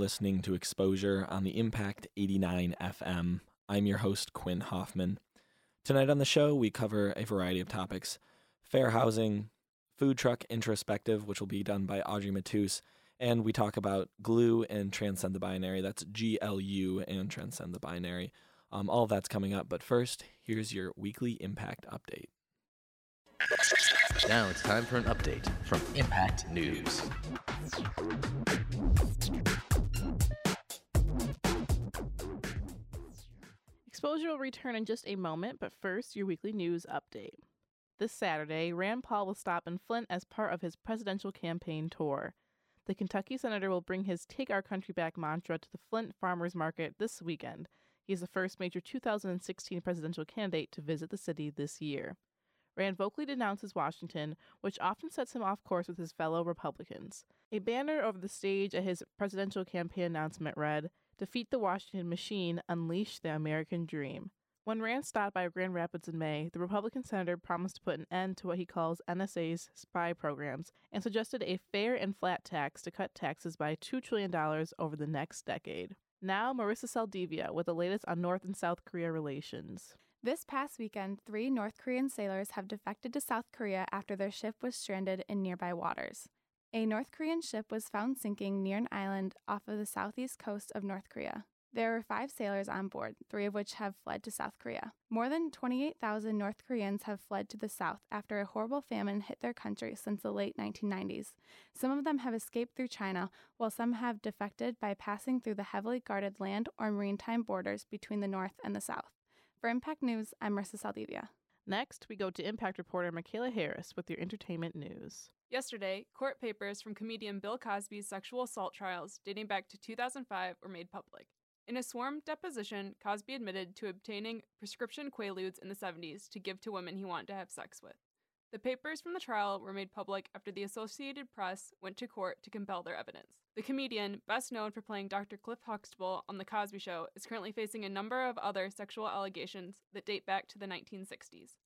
Listening to Exposure on the Impact 89 FM. I'm your host, Quinn Hoffman. Tonight on the show, we cover a variety of topics fair housing, food truck introspective, which will be done by Audrey Matus, and we talk about glue and transcend the binary. That's G L U and transcend the binary. Um, all that's coming up, but first, here's your weekly impact update. Now it's time for an update from Impact News. Exposure will return in just a moment, but first, your weekly news update. This Saturday, Rand Paul will stop in Flint as part of his presidential campaign tour. The Kentucky senator will bring his Take Our Country Back mantra to the Flint Farmers Market this weekend. He is the first major 2016 presidential candidate to visit the city this year. Rand vocally denounces Washington, which often sets him off course with his fellow Republicans. A banner over the stage at his presidential campaign announcement read, Defeat the Washington Machine, Unleash the American Dream. When Rand stopped by Grand Rapids in May, the Republican senator promised to put an end to what he calls NSA's spy programs and suggested a fair and flat tax to cut taxes by $2 trillion over the next decade. Now, Marissa Saldivia with the latest on North and South Korea relations. This past weekend, three North Korean sailors have defected to South Korea after their ship was stranded in nearby waters. A North Korean ship was found sinking near an island off of the southeast coast of North Korea. There were five sailors on board, three of which have fled to South Korea. More than 28,000 North Koreans have fled to the south after a horrible famine hit their country since the late 1990s. Some of them have escaped through China, while some have defected by passing through the heavily guarded land or maritime borders between the north and the south. For Impact News, I'm Marissa Saldivia. Next, we go to Impact reporter Michaela Harris with your entertainment news. Yesterday, court papers from comedian Bill Cosby's sexual assault trials dating back to 2005 were made public. In a sworn deposition, Cosby admitted to obtaining prescription quaaludes in the 70s to give to women he wanted to have sex with. The papers from the trial were made public after the Associated Press went to court to compel their evidence. The comedian, best known for playing Dr. Cliff Huxtable on The Cosby Show, is currently facing a number of other sexual allegations that date back to the 1960s.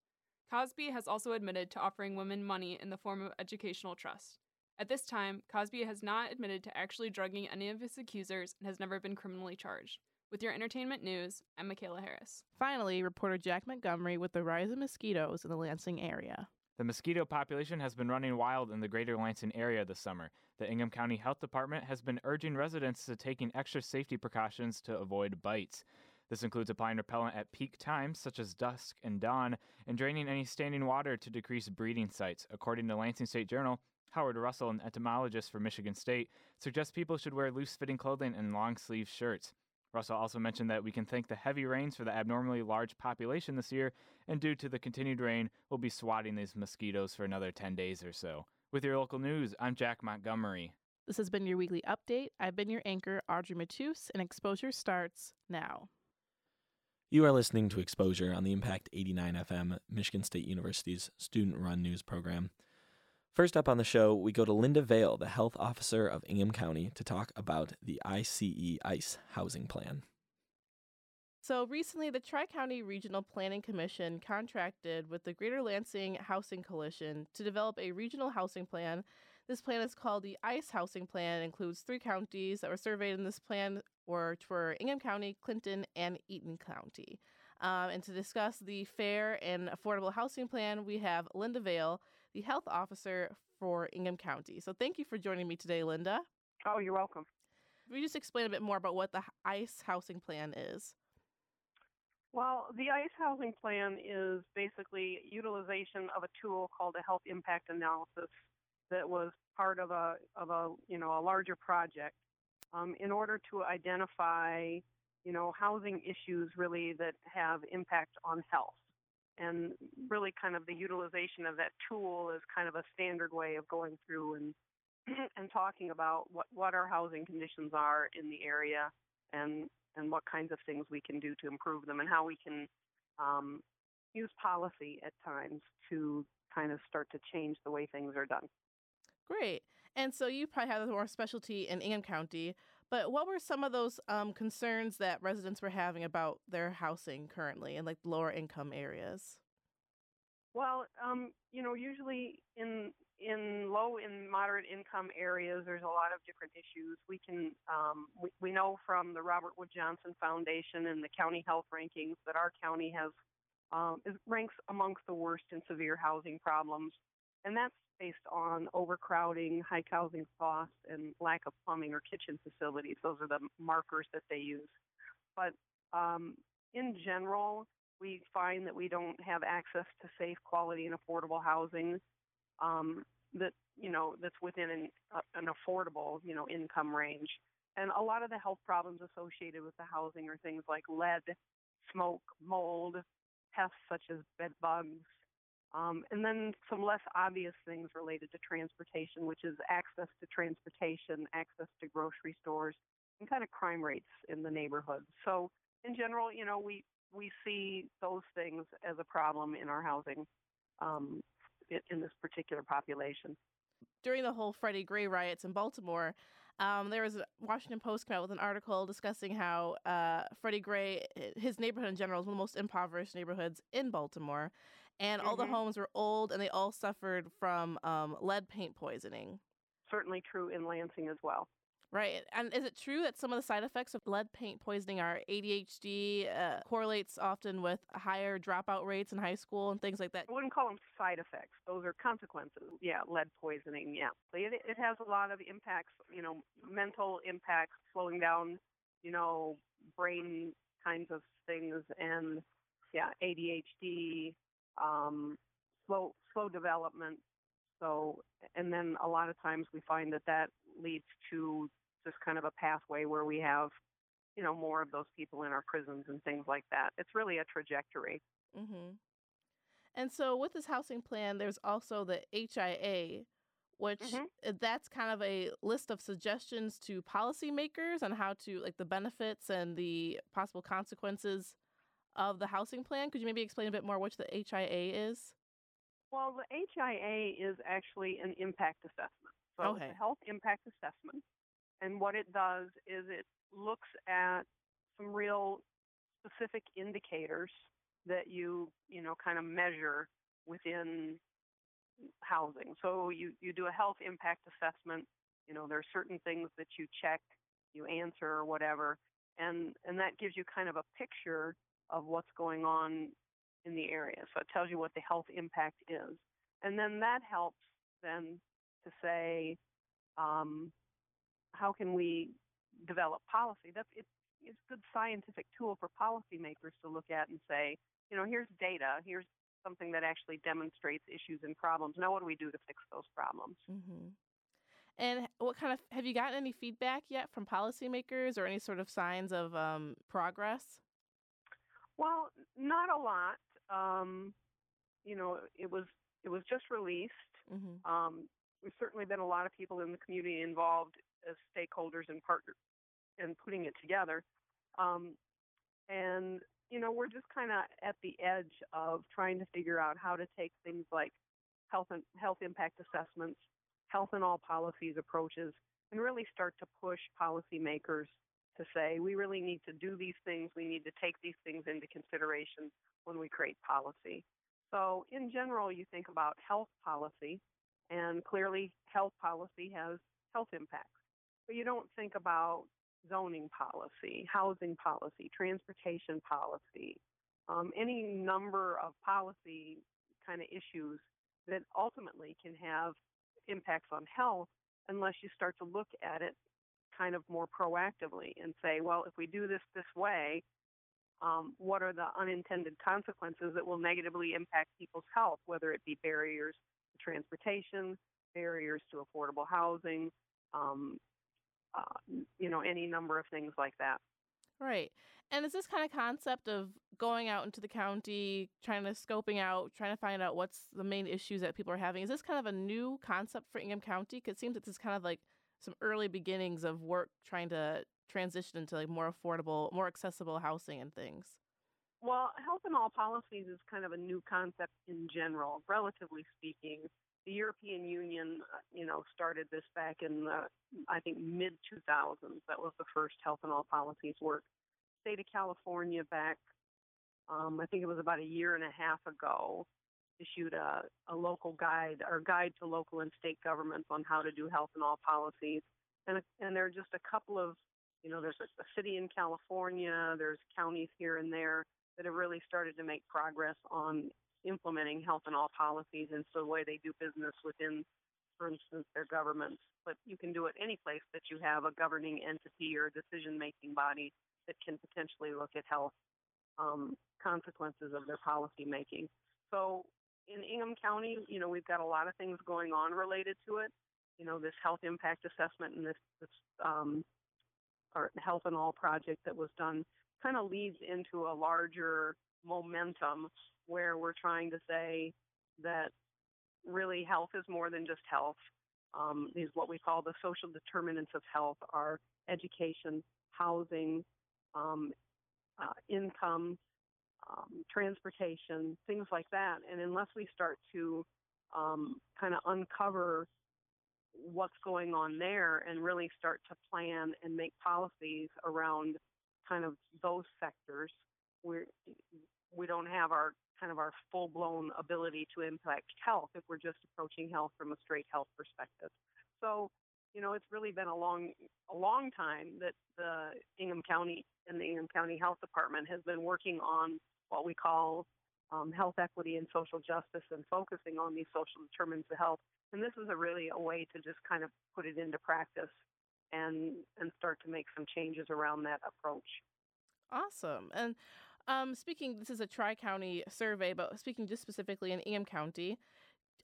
Cosby has also admitted to offering women money in the form of educational trust. At this time, Cosby has not admitted to actually drugging any of his accusers and has never been criminally charged. With your entertainment news, I'm Michaela Harris. Finally, reporter Jack Montgomery with the rise of mosquitoes in the Lansing area. The mosquito population has been running wild in the greater Lansing area this summer. The Ingham County Health Department has been urging residents to taking extra safety precautions to avoid bites. This includes applying repellent at peak times, such as dusk and dawn, and draining any standing water to decrease breeding sites. According to Lansing State Journal, Howard Russell, an entomologist for Michigan State, suggests people should wear loose fitting clothing and long sleeve shirts. Russell also mentioned that we can thank the heavy rains for the abnormally large population this year, and due to the continued rain, we'll be swatting these mosquitoes for another 10 days or so. With your local news, I'm Jack Montgomery. This has been your weekly update. I've been your anchor, Audrey Matus, and exposure starts now. You are listening to Exposure on the Impact 89 FM, Michigan State University's student run news program. First up on the show, we go to Linda Vail, the health officer of Ingham County, to talk about the ICE ICE housing plan. So recently, the Tri County Regional Planning Commission contracted with the Greater Lansing Housing Coalition to develop a regional housing plan. This plan is called the ICE Housing Plan. It includes three counties that were surveyed in this plan, which were Ingham County, Clinton, and Eaton County. Um, and to discuss the fair and affordable housing plan, we have Linda Vail, the health officer for Ingham County. So thank you for joining me today, Linda. Oh, you're welcome. Will you just explain a bit more about what the ICE housing plan is? Well, the ICE housing plan is basically utilization of a tool called a health impact analysis that was part of a of a you know a larger project um, in order to identify you know housing issues really that have impact on health. And really kind of the utilization of that tool is kind of a standard way of going through and and talking about what what our housing conditions are in the area and and what kinds of things we can do to improve them and how we can um, use policy at times to kind of start to change the way things are done. Great. And so you probably have more specialty in Ingham County, but what were some of those um, concerns that residents were having about their housing currently in like lower income areas? Well, um, you know, usually in in low and moderate income areas, there's a lot of different issues. We can um, we, we know from the Robert Wood Johnson Foundation and the county health rankings that our county has um, ranks amongst the worst in severe housing problems, and that's based on overcrowding, high housing costs, and lack of plumbing or kitchen facilities. Those are the markers that they use. But um, in general, we find that we don't have access to safe, quality, and affordable housing um, that you know that's within an, uh, an affordable you know income range. And a lot of the health problems associated with the housing are things like lead, smoke, mold, pests such as bed bugs, um, and then some less obvious things related to transportation, which is access to transportation, access to grocery stores, and kind of crime rates in the neighborhood. So, in general, you know, we we see those things as a problem in our housing um, in, this particular population. During the whole Freddie Gray riots in Baltimore, um, there was a Washington Post came out with an article discussing how uh, Freddie Gray, his neighborhood in general, is one of the most impoverished neighborhoods in Baltimore, and mm-hmm. all the mm-hmm. homes were old and they all suffered from um, lead paint poisoning. Certainly true in Lansing as well. Right. And is it true that some of the side effects of lead paint poisoning are ADHD, uh, correlates often with higher dropout rates in high school and things like that? I wouldn't call them side effects. Those are consequences. Yeah, lead poisoning. Yeah. It, it has a lot of impacts, you know, mental impacts, slowing down, you know, brain kinds of things, and yeah, ADHD, um, slow slow development. So, and then a lot of times we find that that leads to just kind of a pathway where we have, you know, more of those people in our prisons and things like that. It's really a trajectory. Mm-hmm. And so, with this housing plan, there's also the HIA, which mm-hmm. that's kind of a list of suggestions to policymakers on how to like the benefits and the possible consequences of the housing plan. Could you maybe explain a bit more what the HIA is? Well, the HIA is actually an impact assessment. So okay. it's a health impact assessment. And what it does is it looks at some real specific indicators that you, you know, kind of measure within housing. So you, you do a health impact assessment. You know, there are certain things that you check, you answer or whatever, and and that gives you kind of a picture of what's going on in the area. So it tells you what the health impact is. And then that helps then to say, um, how can we develop policy? That's it's it's a good scientific tool for policymakers to look at and say, you know, here's data, here's something that actually demonstrates issues and problems. Now, what do we do to fix those problems? Mm-hmm. And what kind of have you gotten any feedback yet from policymakers or any sort of signs of um, progress? Well, not a lot. Um, you know, it was it was just released. Mm-hmm. Um, there's certainly been a lot of people in the community involved as stakeholders and partners in putting it together. Um, and you know, we're just kind of at the edge of trying to figure out how to take things like health and health impact assessments, health and all policies approaches, and really start to push policymakers to say we really need to do these things, we need to take these things into consideration when we create policy. So, in general, you think about health policy, and clearly, health policy has health impacts. But you don't think about zoning policy, housing policy, transportation policy, um, any number of policy kind of issues that ultimately can have impacts on health unless you start to look at it kind of more proactively and say, well, if we do this this way, um, what are the unintended consequences that will negatively impact people's health, whether it be barriers to transportation, barriers to affordable housing, um, uh, you know, any number of things like that. Right. And is this kind of concept of going out into the county, trying to scoping out, trying to find out what's the main issues that people are having? Is this kind of a new concept for Ingham County? Because it seems that this is kind of like some early beginnings of work trying to transition into like more affordable, more accessible housing and things. Well, health and all policies is kind of a new concept in general, relatively speaking. The European Union, uh, you know, started this back in the, I think, mid 2000s. That was the first health and all policies work. State of California back, um, I think it was about a year and a half ago, issued a, a local guide or guide to local and state governments on how to do health and all policies. And, and there are just a couple of, you know, there's a, a city in California, there's counties here and there that have really started to make progress on implementing health and all policies and so the way they do business within, for instance, their governments. But you can do it any place that you have a governing entity or decision making body that can potentially look at health um, consequences of their policy making. So in Ingham County, you know, we've got a lot of things going on related to it. You know, this health impact assessment and this, this um, health and all project that was done kind of leads into a larger momentum where we're trying to say that really health is more than just health. Um, is what we call the social determinants of health are education, housing, um, uh, income, um, transportation, things like that. And unless we start to um, kind of uncover what's going on there and really start to plan and make policies around kind of those sectors, we're, we don't have our kind of our full blown ability to impact health if we're just approaching health from a straight health perspective. So, you know, it's really been a long a long time that the Ingham County and the Ingham County Health Department has been working on what we call um, health equity and social justice and focusing on these social determinants of health. And this is a really a way to just kind of put it into practice and and start to make some changes around that approach. Awesome. And um, speaking, this is a tri county survey, but speaking just specifically in Ingham County,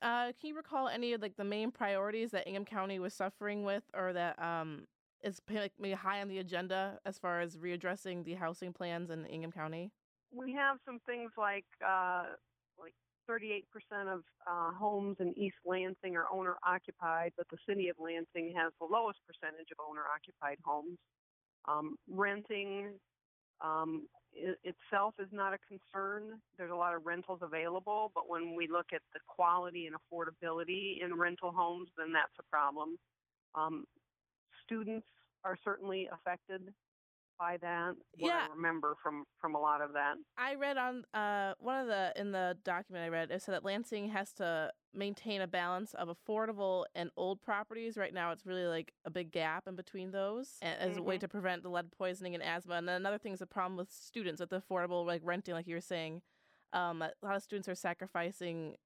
uh, can you recall any of like the main priorities that Ingham County was suffering with, or that um, is maybe high on the agenda as far as readdressing the housing plans in Ingham County? We have some things like uh, like 38% of uh, homes in East Lansing are owner occupied, but the city of Lansing has the lowest percentage of owner occupied homes. Um, renting um, it, itself is not a concern. There's a lot of rentals available, but when we look at the quality and affordability in rental homes, then that's a problem. Um, students are certainly affected by that. What Yeah. I remember from from a lot of that. I read on uh, one of the in the document I read it said that Lansing has to maintain a balance of affordable and old properties. Right now, it's really like a big gap in between those, as a way Mhm. to prevent the lead poisoning and asthma. And then another thing is a problem with students with the affordable like renting, like you were saying. Um, a lot of students are sacrificing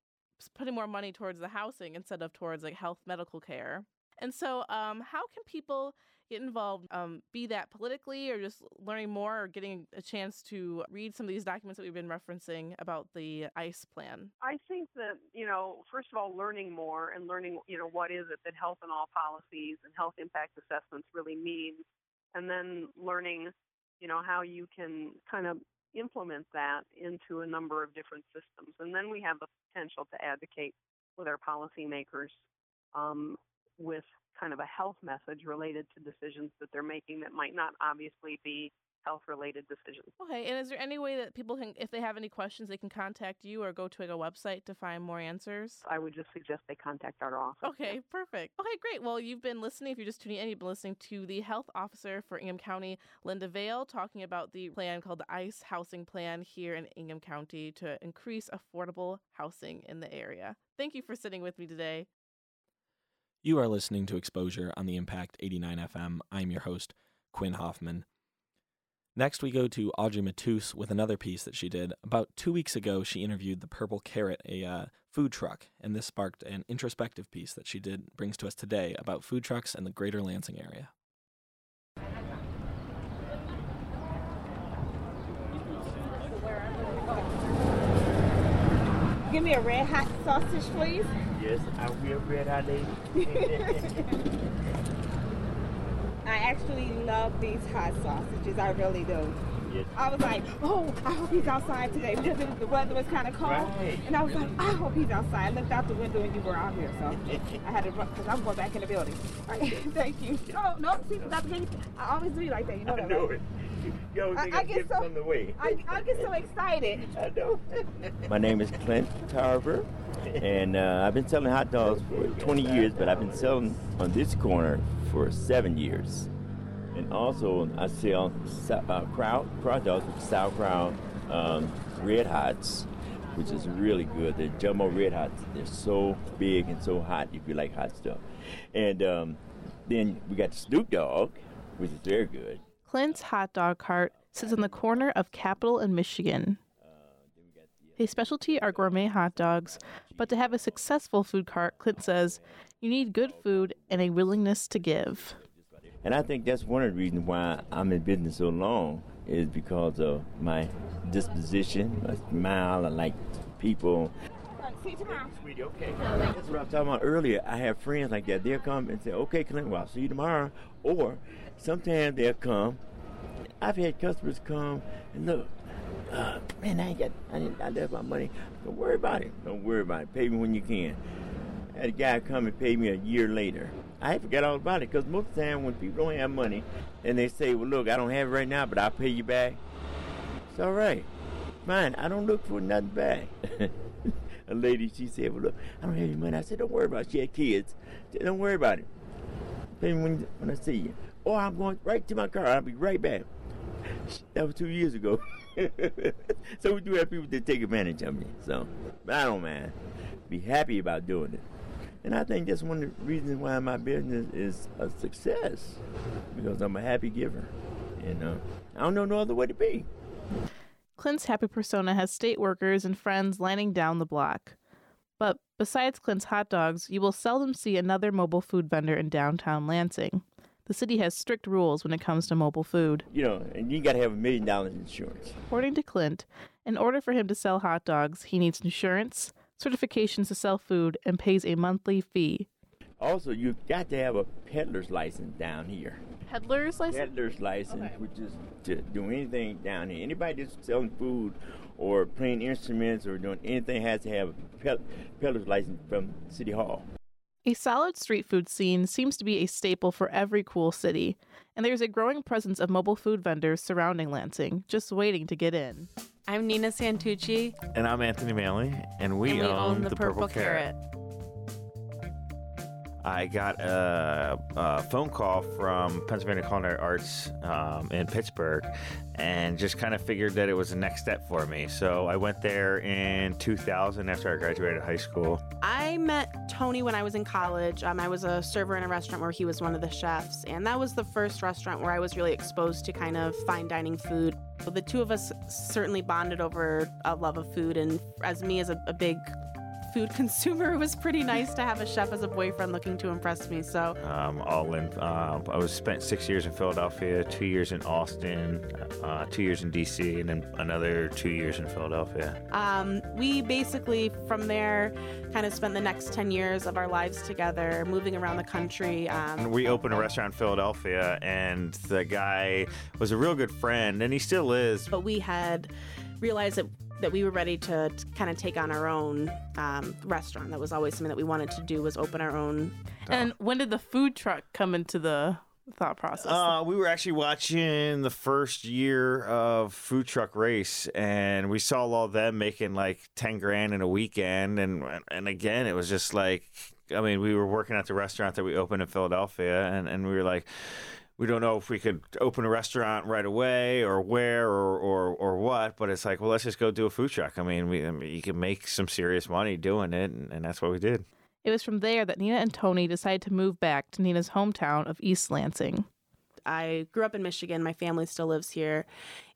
putting more money towards the housing instead of towards like health medical care. And so, um, how can people get involved, um, be that politically or just learning more or getting a chance to read some of these documents that we've been referencing about the ICE plan? I think that, you know, first of all, learning more and learning, you know, what is it that health and all policies and health impact assessments really mean, and then learning, you know, how you can kind of implement that into a number of different systems. And then we have the potential to advocate with our policymakers um, with kind of a health message related to decisions that they're making that might not obviously be health related decisions. Okay, and is there any way that people can, if they have any questions, they can contact you or go to a website to find more answers? I would just suggest they contact our office. Okay, perfect. Okay, great. Well, you've been listening. If you're just tuning in, you've been listening to the health officer for Ingham County, Linda Vail, talking about the plan called the ICE Housing Plan here in Ingham County to increase affordable housing in the area. Thank you for sitting with me today. You are listening to Exposure on the Impact 89 FM. I'm your host, Quinn Hoffman. Next, we go to Audrey Matus with another piece that she did. About two weeks ago, she interviewed the Purple Carrot, a uh, food truck, and this sparked an introspective piece that she did brings to us today about food trucks and the greater Lansing area. Give me a red hot sausage, please. Yes, I will red hot lady. I I actually love these hot sausages. I really do. I was like, oh, I hope he's outside today because it was, the weather was kind of cold. Right. And I was like, I hope he's outside. I looked out the window and you were out here, so I had to run because I'm going back in the building. All right, thank you. No, no, see, Dr. King, I always do like that. You know I that, know right? it. You always I, think I I'm get giving so something away. I, I get so excited. I know. My name is Clint Tarver, and uh, I've been selling hot dogs for 20 years, but I've been selling on this corner for seven years. And also, I sell uh, crowd, kraut dogs with sauerkraut, um, red hots, which is really good. They're jumbo red hots. They're so big and so hot if you like hot stuff. And um, then we got the Snoop Dogg, which is very good. Clint's hot dog cart sits on the corner of Capitol and Michigan. His specialty are gourmet hot dogs, but to have a successful food cart, Clint says, you need good food and a willingness to give. And I think that's one of the reasons why I'm in business so long is because of my disposition, my smile. I like people. See you tomorrow. Sweetie, okay. That's what I was talking about earlier. I have friends like that. They'll come and say, okay, Clint, well, I'll see you tomorrow. Or sometimes they'll come. I've had customers come and look, uh, man, I ain't got, I, didn't, I left my money. Don't worry about it. Don't worry about it. Pay me when you can. I had a guy come and pay me a year later. I forgot all about it because most of the time when people don't have money and they say, well, look, I don't have it right now, but I'll pay you back. It's all right. Fine. I don't look for nothing back. a lady, she said, well, look, I don't have any money. I said, don't worry about it. She had kids. Said, don't worry about it. Pay me when, when I see you. Or I'm going right to my car. I'll be right back. That was two years ago. so we do have people that take advantage of me. So I don't mind. Be happy about doing it. And I think that's one of the reasons why my business is a success. Because I'm a happy giver. You know. I don't know no other way to be. Clint's happy persona has state workers and friends lining down the block. But besides Clint's hot dogs, you will seldom see another mobile food vendor in downtown Lansing. The city has strict rules when it comes to mobile food. You know, and you gotta have a million dollars insurance. According to Clint, in order for him to sell hot dogs, he needs insurance, certifications to sell food, and pays a monthly fee. Also, you've got to have a peddler's license down here. Peddler's license? Peddler's license, which is to do anything down here. Anybody that's selling food or playing instruments or doing anything has to have a ped- peddler's license from City Hall. A solid street food scene seems to be a staple for every cool city, and there's a growing presence of mobile food vendors surrounding Lansing, just waiting to get in. I'm Nina Santucci, And I'm Anthony Manley, and we, and we own, the, Purple, Carrot. I got a, a phone call from Pennsylvania Culinary Arts um, in Pittsburgh and just kind of figured that it was the next step for me. So I went there in 2000 after I graduated high school. I met Tony when I was in college. Um, I was a server in a restaurant where he was one of the chefs, and that was the first restaurant where I was really exposed to kind of fine dining food. So the two of us certainly bonded over a love of food, and as me as a, a big food consumer, it was pretty nice to have a chef as a boyfriend looking to impress me. So Um, all in. Uh, I was spent six years in Philadelphia, two years in Austin, uh, two years in D.C., and then another two years in Philadelphia. Um, we basically, from there, kind of spent the next 10 years of our lives together, moving around the country. Um, we opened a restaurant in Philadelphia, and the guy was a real good friend, and he still is. but we had realized that, that we were ready to, kind of take on our own um, restaurant. That was always something that we wanted to do was open our own. And when did the food truck come into the thought process? Uh, we were actually watching the first year of food truck race, and we saw all of them making like ten grand in a weekend, and and again, it was just like, I mean, we were working at the restaurant that we opened in Philadelphia, and and we were like. We don't know if we could open a restaurant right away or where or, or, or what, but it's like, well, let's just go do a food truck. I mean, we, I mean, you can make some serious money doing it, and, and that's what we did. It was from there that Nina and Tony decided to move back to Nina's hometown of East Lansing. I grew up in Michigan. My family still lives here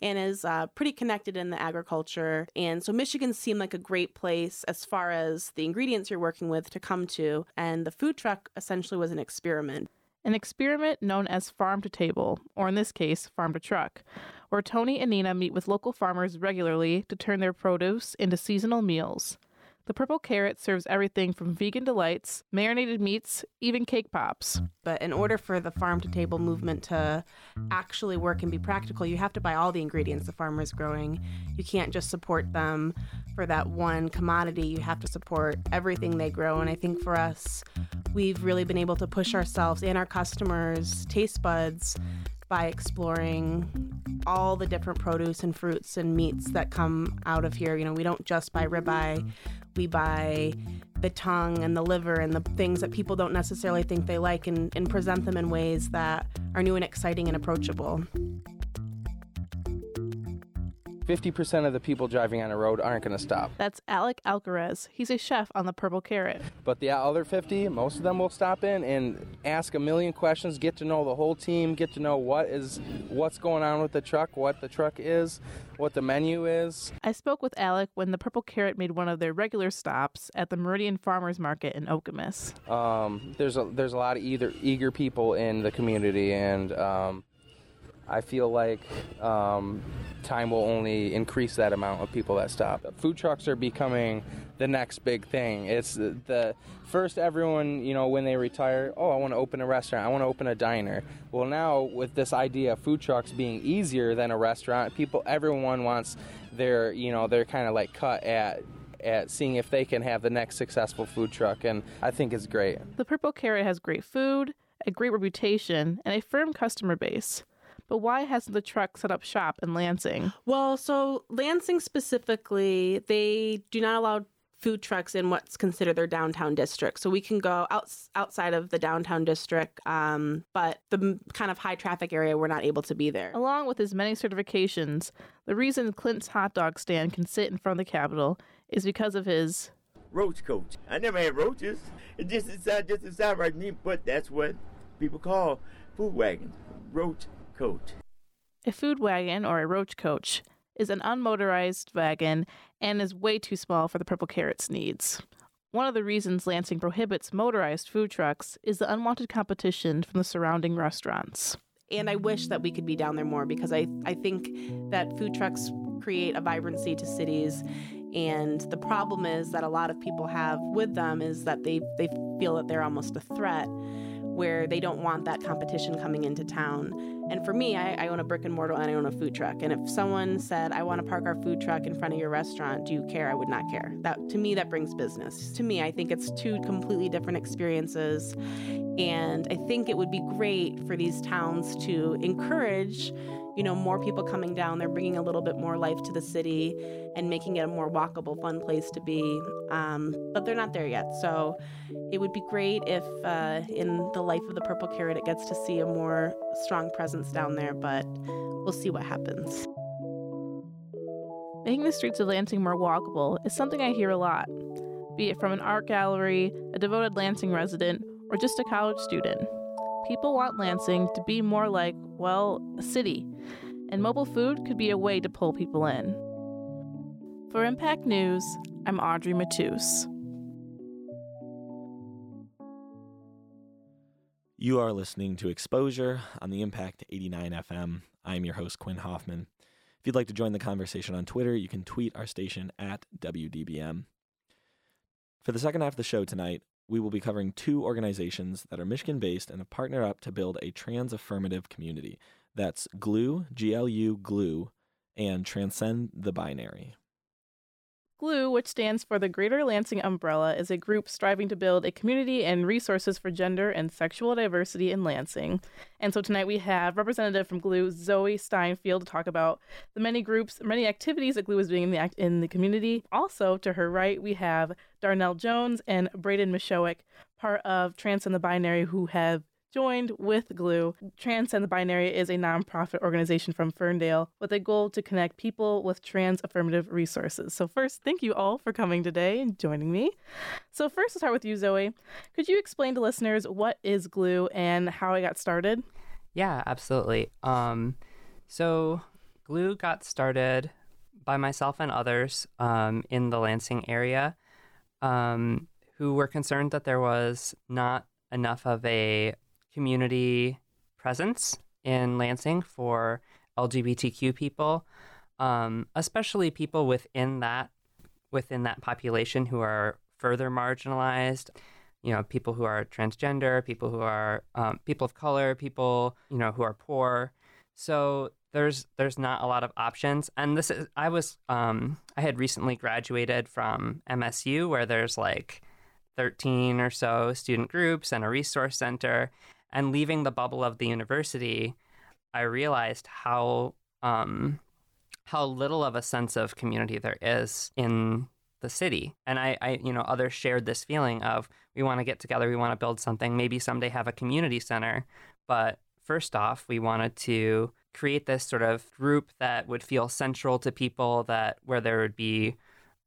and is uh, pretty connected in the agriculture. And so Michigan seemed like a great place as far as the ingredients you're working with to come to. And the food truck essentially was an experiment. An experiment known as Farm to Table, or in this case, Farm to Truck, where Tony and Nina meet with local farmers regularly to turn their produce into seasonal meals. The Purple Carrot serves everything from vegan delights, marinated meats, even cake pops. But in order for the farm to table movement to actually work and be practical, you have to buy all the ingredients the farmer's growing. You can't just support them for that one commodity. You have to support everything they grow. And I think for us, we've really been able to push ourselves and our customers' taste buds by exploring all the different produce and fruits and meats that come out of here. You know, we don't just buy ribeye, we buy the tongue and the liver and the things that people don't necessarily think they like and, and present them in ways that are new and exciting and approachable. 50% of the people driving on a road aren't going to stop. That's Alec Alcaraz. He's a chef on the Purple Carrot. But the other 50, most of them will stop in and ask a million questions, get to know the whole team, get to know what is what's going on with the truck, what the truck is, what the menu is. I spoke with Alec when the Purple Carrot made one of their regular stops at the Meridian Farmers Market in Okemos. Um, there's a there's a lot of either eager people in the community, and um, I feel like um, time will only increase that amount of people that stop. Food trucks are becoming the next big thing. It's the, the first everyone, you know, when they retire, oh, I want to open a restaurant, I want to open a diner. Well, now with this idea of food trucks being easier than a restaurant, people, everyone wants their, you know, their kind of like cut at at seeing if they can have the next successful food truck and I think it's great. The Purple Carrot has great food, a great reputation, and a firm customer base. But why hasn't the truck set up shop in Lansing? Well, so Lansing specifically, they do not allow food trucks in what's considered their downtown district. So we can go out, outside of the downtown district, um, but the kind of high traffic area, we're not able to be there. Along with his many certifications, the reason Clint's hot dog stand can sit in front of the Capitol is because of his roach coach. I never had roaches. It just inside, just inside right me, but that's what people call food wagons, roach coach. A food wagon or a roach coach is an unmotorized wagon and is way too small for the Purple Carrot's needs. One of the reasons Lansing prohibits motorized food trucks is the unwanted competition from the surrounding restaurants. And I wish that we could be down there more because I, I think that food trucks create a vibrancy to cities. And the problem is that a lot of people have with them is that they, they feel that they're almost a threat where they don't want that competition coming into town. And for me, I, I, own a brick and mortar and I own a food truck. And if someone said, I want to park our food truck in front of your restaurant, do you care? I would not care. That to me, that brings business. To me, I think it's two completely different experiences. And I think it would be great for these towns to encourage you know, more people coming down. They're bringing a little bit more life to the city and making it a more walkable, fun place to be. Um, but they're not there yet. So it would be great if uh, in the life of the Purple Carrot it gets to see a more strong presence down there, but we'll see what happens. Making the streets of Lansing more walkable is something I hear a lot, be it from an art gallery, a devoted Lansing resident, or just a college student. People want Lansing to be more like, well, a city, and mobile food could be a way to pull people in. For Impact News, I'm Audrey Matus. You are listening to Exposure on the Impact 89 FM. I'm your host, Quinn Hoffman. If you'd like to join the conversation on Twitter, you can tweet our station at WDBM. For the second half of the show tonight, we will be covering two organizations that are Michigan based and have partnered up to build a trans affirmative community. That's GLUE, G L U GLUE, and Transcend the Binary. GLUE, which stands for the Greater Lansing Umbrella, is a group striving to build a community and resources for gender and sexual diversity in Lansing. And so tonight we have representative from GLUE, Zoe Steinfield, to talk about the many groups, many activities that GLUE is doing in the, in the community. Also, to her right, we have Darnell Jones and Braden Mishowick, part of Transcend the Binary, who have joined with Glue. Transcend the Binary is a nonprofit organization from Ferndale with a goal to connect people with trans affirmative resources. So, first, thank you all for coming today and joining me. So, first, to start with you, Zoe. Could you explain to listeners what is Glue and how it got started? Yeah, absolutely. Um, so, Glue got started by myself and others um, in the Lansing area um, who were concerned that there was not enough of a community presence in Lansing for LGBTQ people, um, especially people within that within that population who are further marginalized. You know, people who are transgender, people who are um, people of color, people you know who are poor. So there's there's not a lot of options. And this is I was um, I had recently graduated from MSU where there's like 13 or so student groups and a resource center. And leaving the bubble of the university, I realized how um, how little of a sense of community there is in the city. And I, I, you know, others shared this feeling of we want to get together, we want to build something, maybe someday have a community center. But first off, we wanted to create this sort of group that would feel central to people, that where there would be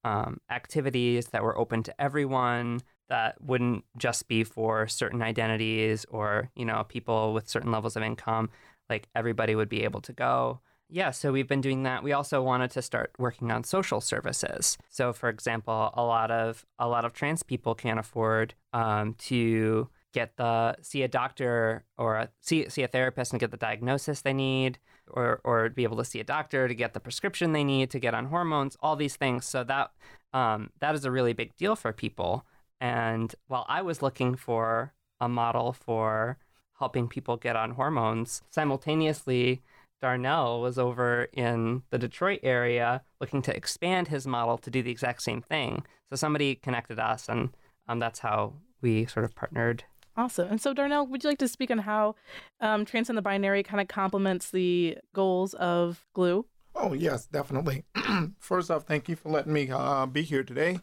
um, activities that were open to everyone, that wouldn't just be for certain identities or you know people with certain levels of income. Like everybody would be able to go. Yeah, so we've been doing that. We also wanted to start working on social services. So, for example, a lot of a lot of trans people can't afford um, to get the see a doctor or a, see see a therapist and get the diagnosis they need, or or be able to see a doctor to get the prescription they need to get on hormones. All these things. So that um, that is a really big deal for people. And while I was looking for a model for helping people get on hormones, simultaneously, Darnell was over in the Detroit area looking to expand his model to do the exact same thing. So somebody connected us, and um, that's how we sort of partnered. Awesome. And so, Darnell, would you like to speak on how um, Transcend the Binary kind of complements the goals of Glue? Oh, yes, definitely. First off, thank you for letting me uh, be here today.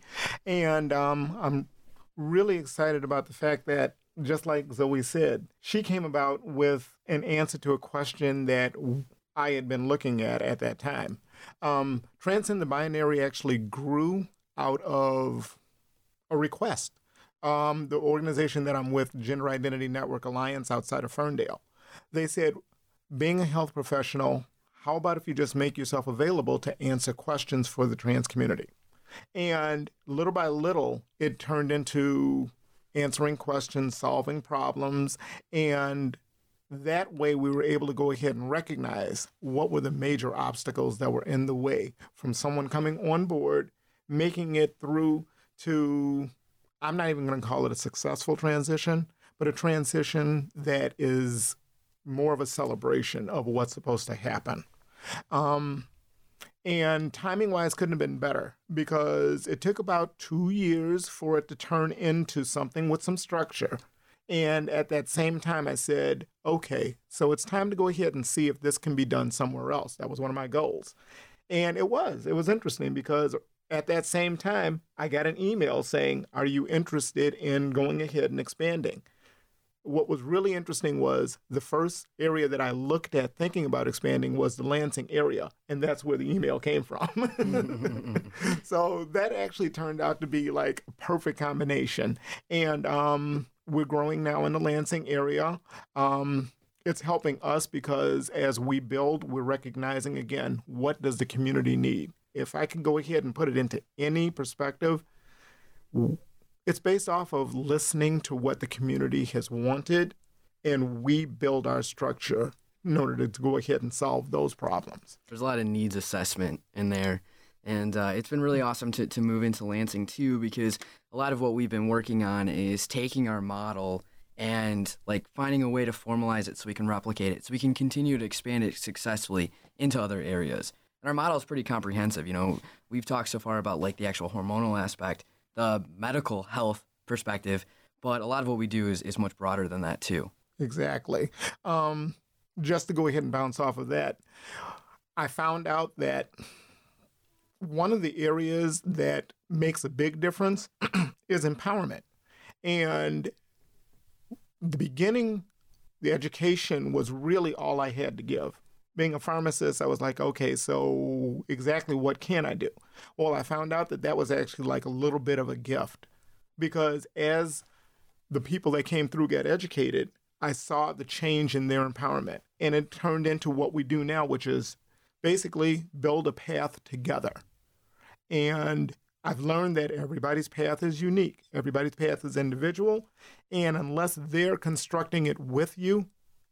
And um, I'm really excited about the fact that, just like Zoe said, she came about with an answer to a question that I had been looking at at that time. Um, Transcend the Binary actually grew out of a request. Um, the organization that I'm with, Gender Identity Network Alliance outside of Ferndale, they said, being a health professional, how about if you just make yourself available to answer questions for the trans community? And little by little, it turned into answering questions, solving problems, and that way we were able to go ahead and recognize what were the major obstacles that were in the way from someone coming on board, making it through to, I'm not even going to call it a successful transition, but a transition that is more of a celebration of what's supposed to happen. Um, and timing wise, couldn't have been better because it took about two years for it to turn into something with some structure. And at that same time, I said, okay, so it's time to go ahead and see if this can be done somewhere else. That was one of my goals. And it was. It was interesting because at that same time, I got an email saying, Are you interested in going ahead and expanding? What was really interesting was the first area that I looked at thinking about expanding was the Lansing area, and that's where the email came from. so that actually turned out to be like a perfect combination. And um, we're growing now in the Lansing area. Um, it's helping us because as we build, we're recognizing again what does the community need. If I can go ahead and put it into any perspective, it's based off of listening to what the community has wanted, and we build our structure in order to go ahead and solve those problems. There's a lot of needs assessment in there. And uh, it's been really awesome to, to move into Lansing too, because a lot of what we've been working on is taking our model and like finding a way to formalize it so we can replicate it, so we can continue to expand it successfully into other areas. And our model is pretty comprehensive. You know, we've talked so far about like the actual hormonal aspect, the medical health perspective, but a lot of what we do is, is much broader than that too. Exactly. Um, just to go ahead and bounce off of that, I found out that one of the areas that makes a big difference is empowerment. And the beginning, the education was really all I had to give. Being a pharmacist, I was like, okay, so exactly what can I do? Well, I found out that that was actually like a little bit of a gift because as the people that came through got educated, I saw the change in their empowerment. And it turned into what we do now, which is basically build a path together. And I've learned that everybody's path is unique, everybody's path is individual. And unless they're constructing it with you,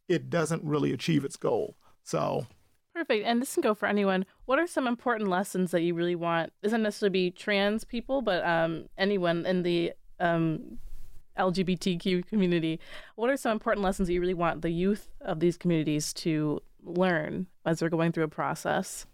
it doesn't really achieve its goal. So Perfect. And this can go for anyone. What are some important lessons that you really want? Doesn't necessarily be trans people, but um, anyone in the um, LGBTQ community. What are some important lessons that you really want the youth of these communities to learn as they're going through a process?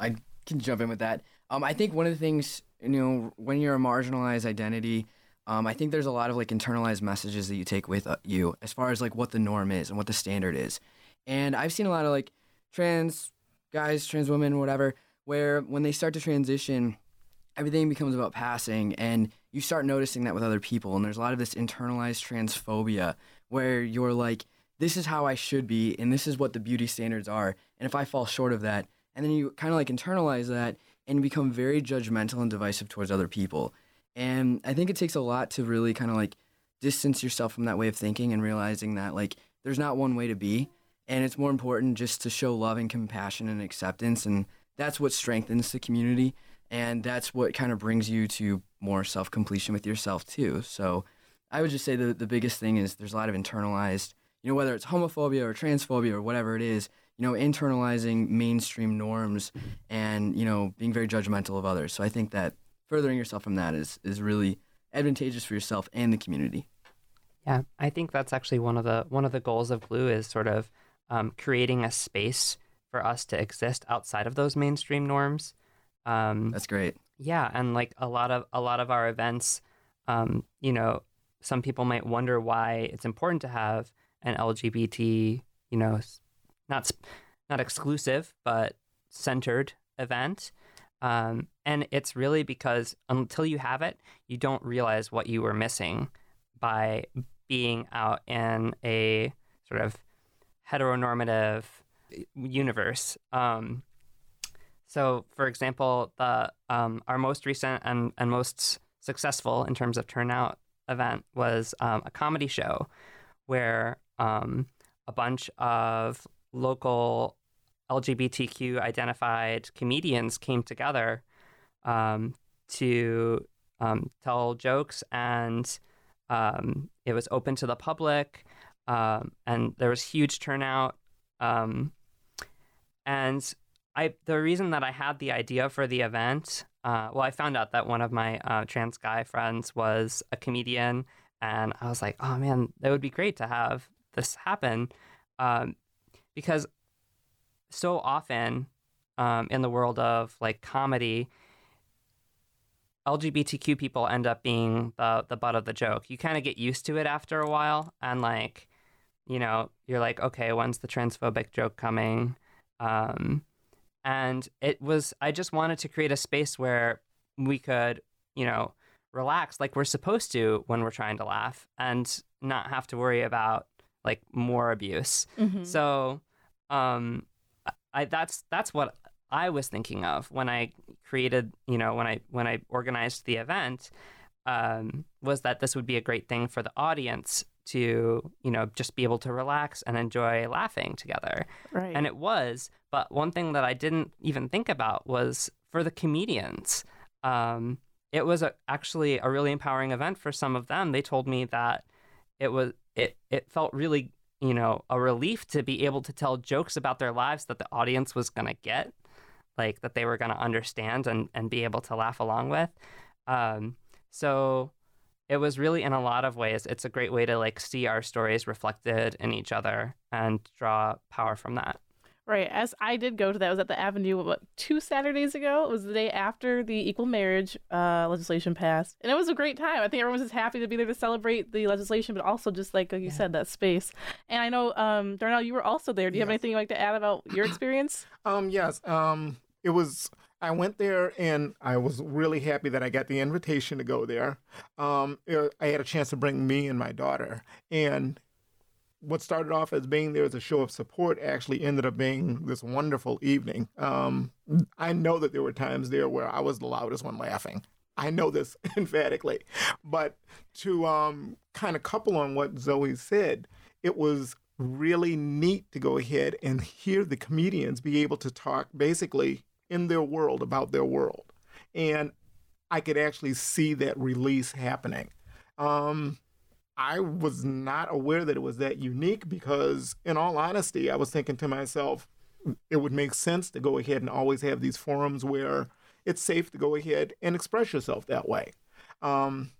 I can jump in with that. Um, I think one of the things, you know, when you're a marginalized identity, um, I think there's a lot of like internalized messages that you take with uh, you as far as like what the norm is and what the standard is. And I've seen a lot of like trans guys, trans women, whatever, where when they start to transition, everything becomes about passing and you start noticing that with other people and there's a lot of this internalized transphobia where you're like this is how I should be and this is what the beauty standards are and if I fall short of that and then you kind of like internalize that and become very judgmental and divisive towards other people. And I think it takes a lot to really kind of like distance yourself from that way of thinking and realizing that like there's not one way to be and it's more important just to show love and compassion and acceptance and that's what strengthens the community and that's what kind of brings you to more self completion with yourself too. So I would just say the the biggest thing is there's a lot of internalized, you know, whether it's homophobia or transphobia or whatever it is, you know, internalizing mainstream norms and you know being very judgmental of others. So I think that furthering yourself from that is is really advantageous for yourself and the community. Yeah, I think that's actually one of the one of the goals of Glue is sort of um, creating a space for us to exist outside of those mainstream norms. Um, That's great. Yeah, and like a lot of a lot of our events, um, you know, some people might wonder why it's important to have an LGBT, you know, not not exclusive but centered event. Um, and it's really because until you have it, you don't realize what you were missing by being out in a sort of heteronormative universe. Um, so, for example, the um, our most recent and, and most successful in terms of turnout event was um, a comedy show where um, a bunch of local LGBTQ identified comedians came together um, to um, tell jokes, and it was open to the public, and there was huge turnout. and I the reason that I had the idea for the event, uh, well, I found out that one of my uh, trans guy friends was a comedian, and I was like, oh man, that would be great to have this happen, um, because so often um, in the world of like comedy, LGBTQ people end up being the the butt of the joke. You kind of get used to it after a while, and like, you know, you're like, okay, when's the transphobic joke coming? Um, and it was i just wanted to create a space where we could you know relax like we're supposed to when we're trying to laugh and not have to worry about like more abuse mm-hmm. so um i that's that's what i was thinking of when i created you know when i when i organized the event um, was that this would be a great thing for the audience to you know just be able to relax and enjoy laughing together. Right. and it was but one thing that i didn't even think about was for the comedians. Um, it was a, actually a really empowering event for some of them. They told me that it was it it felt really you know a relief to be able to tell jokes about their lives that the audience was going to get like that they were going to understand and and be able to laugh along with. Um, so it was really in a lot of ways it's a great way to like see our stories reflected in each other and draw power from that. Right as i did go to that I was at the avenue what two saturdays ago? It was the day after the equal marriage uh, legislation passed and it was a great time. I think everyone was just happy to be there to celebrate the legislation but also just like, like you yeah. said that space. And i know um darnell you were also there. Do you yes. have anything you'd like to add about your experience? Um yes um it was I went there and I was really happy that I got the invitation to go there. Um, I had a chance to bring me and my daughter. And what started off as being there as a show of support actually ended up being this wonderful evening. Um, I know that there were times there where I was the loudest one laughing. I know this emphatically. But to um, kind of couple on what Zoe said, it was really neat to go ahead and hear the comedians be able to talk basically in their world about their world. And I could actually see that release happening. Um, I was not aware that it was that unique because, in all honesty, I was thinking to myself, it would make sense to go ahead and always have these forums where it's safe to go ahead and express yourself that way. Um,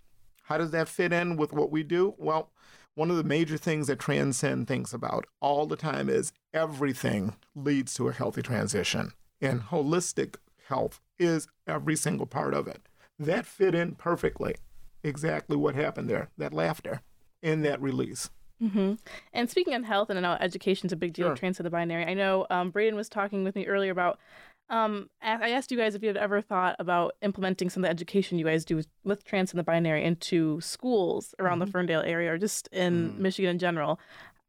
how does that fit in with what we do? Well, one of the major things that Transcend thinks about all the time is everything leads to a healthy transition, and holistic health is every single part of it. That fit in perfectly. Exactly what happened there that laughter and that release. Mm-hmm. And speaking of health, and I know education's a big deal, Sure. Transcend the Binary. I know um, Braden was talking with me earlier about. Um, I asked you guys if you had ever thought about implementing some of the education you guys do with, with Transcend the Binary into schools around the Ferndale area or just in Michigan in general.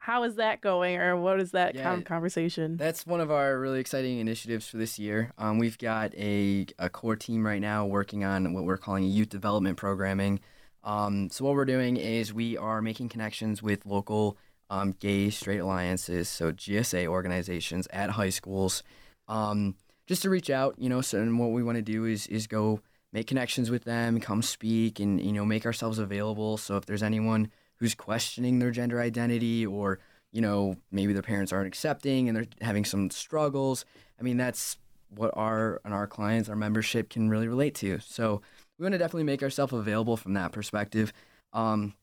How is that going, or what is that Yeah, conversation? That's one of our really exciting initiatives for this year. Um, we've got a, a core team right now working on what we're calling youth development programming. Um, so what we're doing is we are making connections with local um, gay straight alliances, so GSA organizations at high schools, um, just to reach out. You know, so and what we want to do is is go make connections with them, come speak, and you know make ourselves available. So if there's anyone who's questioning their gender identity or you know maybe their parents aren't accepting and they're having some struggles. I mean that's what our and our clients our membership can really relate to. So we want to definitely make ourselves available from that perspective. Um,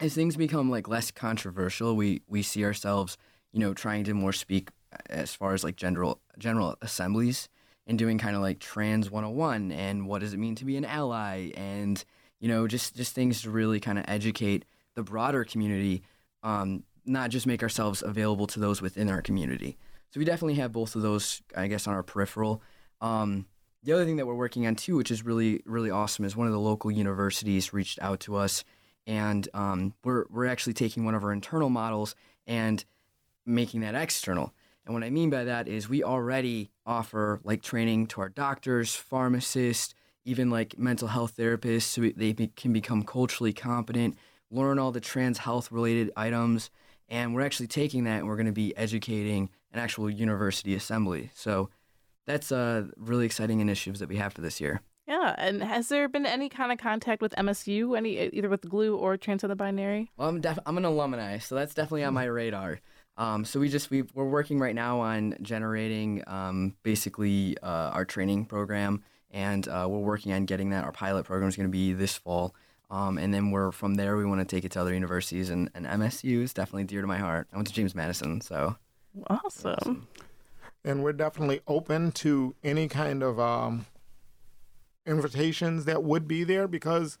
as things become like less controversial we we see ourselves you know trying to more speak as far as like general general assemblies and doing kind of like trans 101 and what does it mean to be an ally and you know just just things to really kind of educate the broader community um, not just make ourselves available to those within our community. So we definitely have both of those i guess on our peripheral. Um, the other thing that we're working on too which is really really awesome is one of the local universities reached out to us and um, we're, we're actually taking one of our internal models and making that external. And what I mean by that is we already offer like training to our doctors, pharmacists, even like mental health therapists, so they be, can become culturally competent, learn all the trans health related items. And we're actually taking that and we're going to be educating an actual university assembly. So that's uh, really exciting initiatives that we have for this year. yeah, and has there been any kind of contact with MSU, any either with Glue or Transcend the Binary? Well, I'm def- I'm an alumni, so that's definitely on my radar. Um, so we just we we're working right now on generating um, basically uh, our training program, and uh, we're working on getting that. Our pilot program is going to be this fall, um, and then we're from there we want to take it to other universities, and, and MSU is definitely dear to my heart. I went to James Madison, so Awesome. and we're definitely open to any kind of um, invitations that would be there because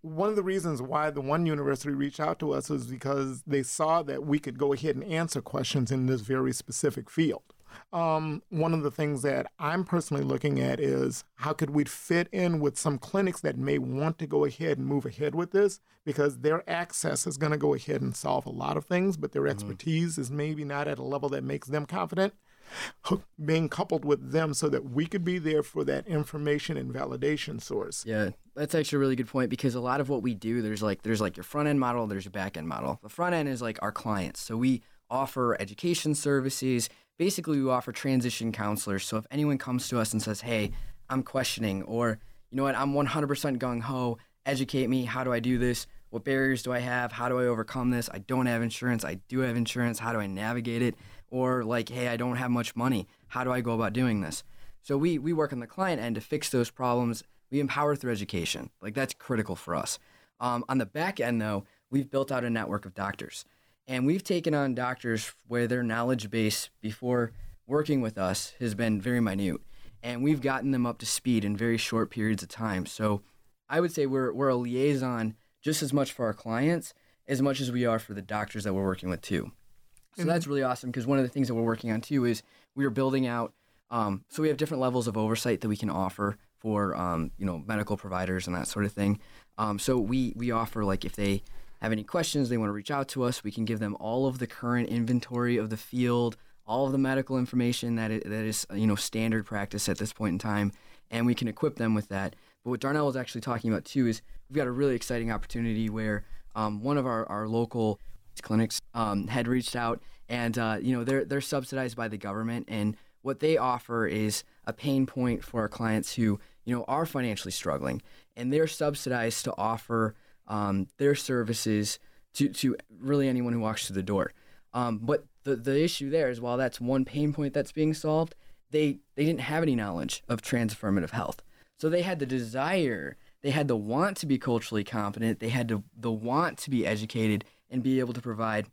one of the reasons why the one university reached out to us was because they saw that we could go ahead and answer questions in this very specific field. Um, one of the things that I'm personally looking at is how could we fit in with some clinics that may want to go ahead and move ahead with this because their access is going to go ahead and solve a lot of things, but their expertise is maybe not at a level that makes them confident. Being coupled with them so that we could be there for that information and validation source. Yeah, that's actually a really good point because a lot of what we do, there's like there's like your front end model, there's your back end model. The front end is like our clients. So we offer education services. Basically, we offer transition counselors. So if anyone comes to us and says, "Hey, I'm questioning," or you know what, I'm 100% gung ho, educate me. How do I do this? What barriers do I have? How do I overcome this? I don't have insurance. I do have insurance. How do I navigate it? Or like, hey, I don't have much money. How do I go about doing this? So we we work on the client end to fix those problems. We empower through education. Like that's critical for us. Um, on the back end, though, we've built out a network of doctors, and we've taken on doctors where their knowledge base before working with us has been very minute, and we've gotten them up to speed in very short periods of time. So I would say we're we're a liaison just as much for our clients as much as we are for the doctors that we're working with too. So that's really awesome because one of the things that we're working on too is we are building out. Um, so we have different levels of oversight that we can offer for um, you know medical providers and that sort of thing. Um, so we we offer like if they have any questions, they want to reach out to us. We can give them all of the current inventory of the field, all of the medical information that that is you know standard practice at this point in time, and we can equip them with that. But what Darnell was actually talking about too is we've got a really exciting opportunity where um, one of our, our local clinics um, had reached out, and uh, you know they're they're subsidized by the government, and what they offer is a pain point for our clients who you know are financially struggling, and they're subsidized to offer um, their services to to really anyone who walks through the door. Um, but the the issue there is while that's one pain point that's being solved, they they didn't have any knowledge of trans affirmative health. So they had the desire, they had the want to be culturally competent, they had to, the want to be educated and be able to provide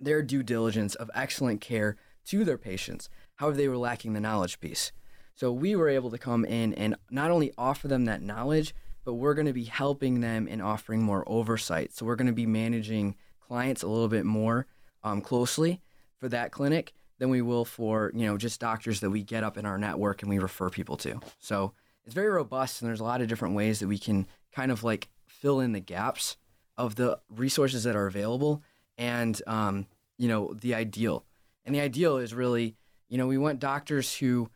their due diligence of excellent care to their patients. However, they were lacking the knowledge piece. So we were able to come in and not only offer them that knowledge, but we're going to be helping them and offering more oversight. So we're going to be managing clients a little bit more um, closely for that clinic than we will for you know just doctors that we get up in our network and we refer people to. So it's very robust and there's a lot of different ways that we can kind of like fill in the gaps of the resources that are available and um, you know the ideal. And the ideal is really you know we want doctors who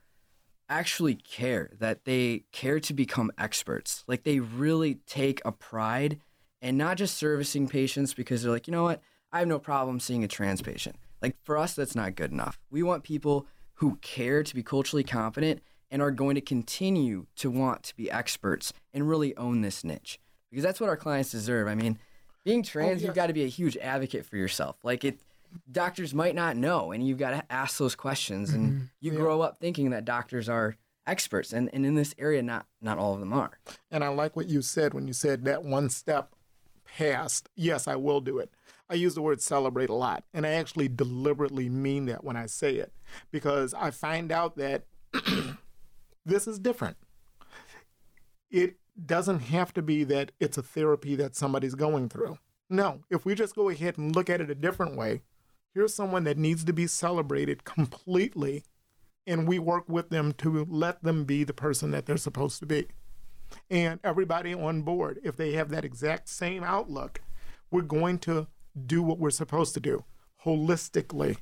actually care that they care to become experts like they really take a pride and not just servicing patients because they're like you know what i have no problem seeing a trans patient like for us, that's not good enough. We want people who care to be culturally competent and are going to continue to want to be experts and really own this niche because that's what our clients deserve. I mean, being oh, trans, oh, yes. you've got to be a huge advocate for yourself. Like it, doctors might not know, and you've got to ask those questions. And mm-hmm. you yeah. grow up thinking that doctors are experts, and, and in this area, not not all of them are. And I like what you said when you said that one step past. Yes, I will do it. I use the word celebrate a lot, and I actually deliberately mean that when I say it because I find out that this is different. It doesn't have to be that it's a therapy that somebody's going through. No, if we just go ahead and look at it a different way, here's someone that needs to be celebrated completely, and we work with them to let them be the person that they're supposed to be. And everybody on board, if they have that exact same outlook, we're going to do what we're supposed to do holistically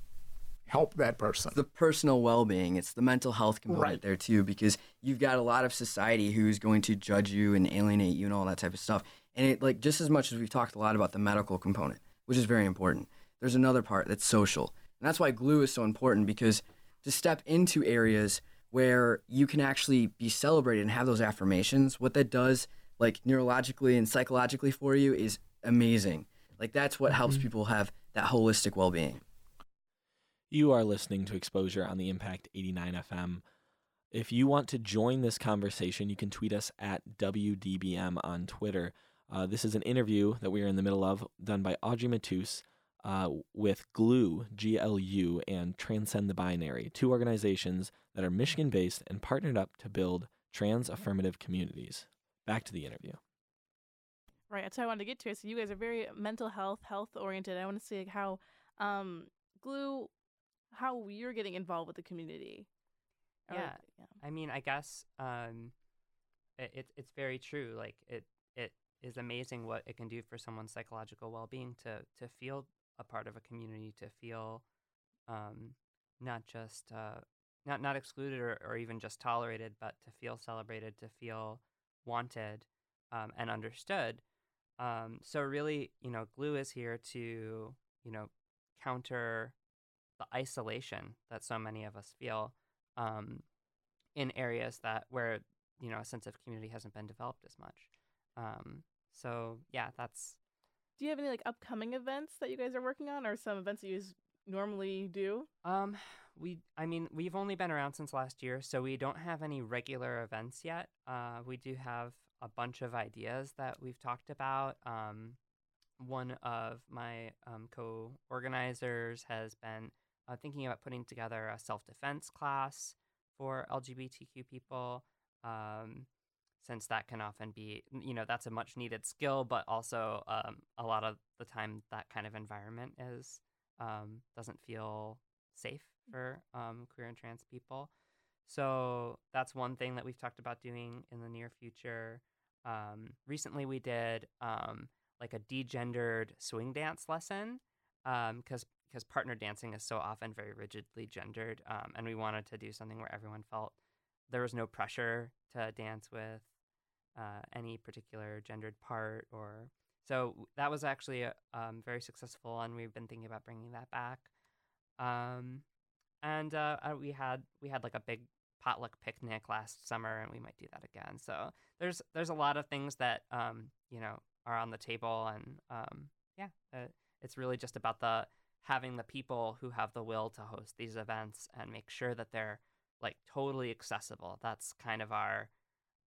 help that person. The personal well being, it's the mental health component right. there too, because you've got a lot of society who's going to judge you and alienate you and all that type of stuff. And it like just as much as we've talked a lot about the medical component, which is very important, there's another part that's social. And that's why glue is so important because to step into areas where you can actually be celebrated and have those affirmations, what that does like neurologically and psychologically for you is amazing. Like that's what helps mm-hmm. people have that holistic well being. You are listening to Exposure on the Impact 89 FM. If you want to join this conversation, you can tweet us at WDBM on Twitter. Uh, this is an interview that we are in the middle of, done by Audrey Matus uh, with GLU, G L U, and Transcend the Binary, two organizations that are Michigan based and partnered up to build trans affirmative communities. Back to the interview. Right, that's what I wanted to get to. It. So you guys are very mental health, health oriented. I want to see how um, glue, how you're getting involved with the community. Or, yeah. yeah, I mean, I guess um, it, it, it's very true. Like it it is amazing what it can do for someone's psychological well being to to feel a part of a community, to feel um, not just uh, not not excluded or, or even just tolerated, but to feel celebrated, to feel wanted um, and understood. Um, so really, you know, glue is here to, you know, counter the isolation that so many of us feel um, in areas that where you know a sense of community hasn't been developed as much. Um, so yeah, that's. Do you have any like upcoming events that you guys are working on, or some events that you normally do? Um, we, I mean, we've only been around since last year, so we don't have any regular events yet. Uh, we do have a bunch of ideas that we've talked about. Um, one of my um, co organizers has been uh, thinking about putting together a self defense class for LGBTQ people. Um, since that can often be, you know, that's a much needed skill, but also um, a lot of the time that kind of environment is um, doesn't feel safe for um, queer and trans people. So that's one thing that we've talked about doing in the near future. Um, recently, we did um, like a degendered swing dance lesson because um, because partner dancing is so often very rigidly gendered, um, and we wanted to do something where everyone felt there was no pressure to dance with uh, any particular gendered part or so that was actually um, very successful and we've been thinking about bringing that back um, and uh, uh, we had we had like a big potluck picnic last summer, and we might do that again. So there's there's a lot of things that um, you know are on the table, and um, yeah, uh, it's really just about the having the people who have the will to host these events and make sure that they're like totally accessible. That's kind of our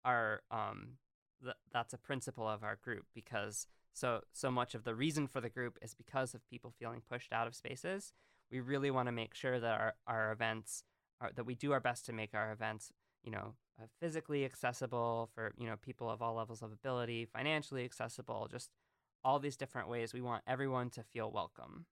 our um th- that's a principle of our group because so so much of the reason for the group is because of people feeling pushed out of spaces. We really want to make sure that our our events are that we do our best to make our events, you know, uh, physically accessible for, you know, people of all levels of ability, financially accessible, just all these different ways. We want everyone to feel welcome.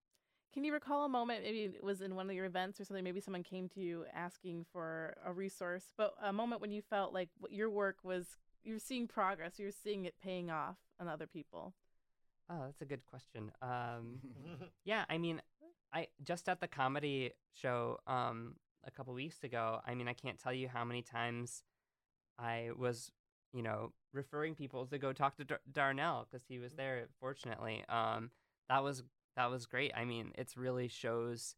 Can you recall a moment, maybe it was in one of your events or something, maybe someone came to you asking for a resource, but a moment when you felt like your work was, you're seeing progress, you're seeing it paying off on other people? Oh, that's a good question. Um, yeah, I mean, I just at the comedy show um, a couple weeks ago. I mean, I can't tell you how many times I was, you know, referring people to go talk to Dar- Darnell because he was there. Fortunately, um, that was that was great. I mean, it really shows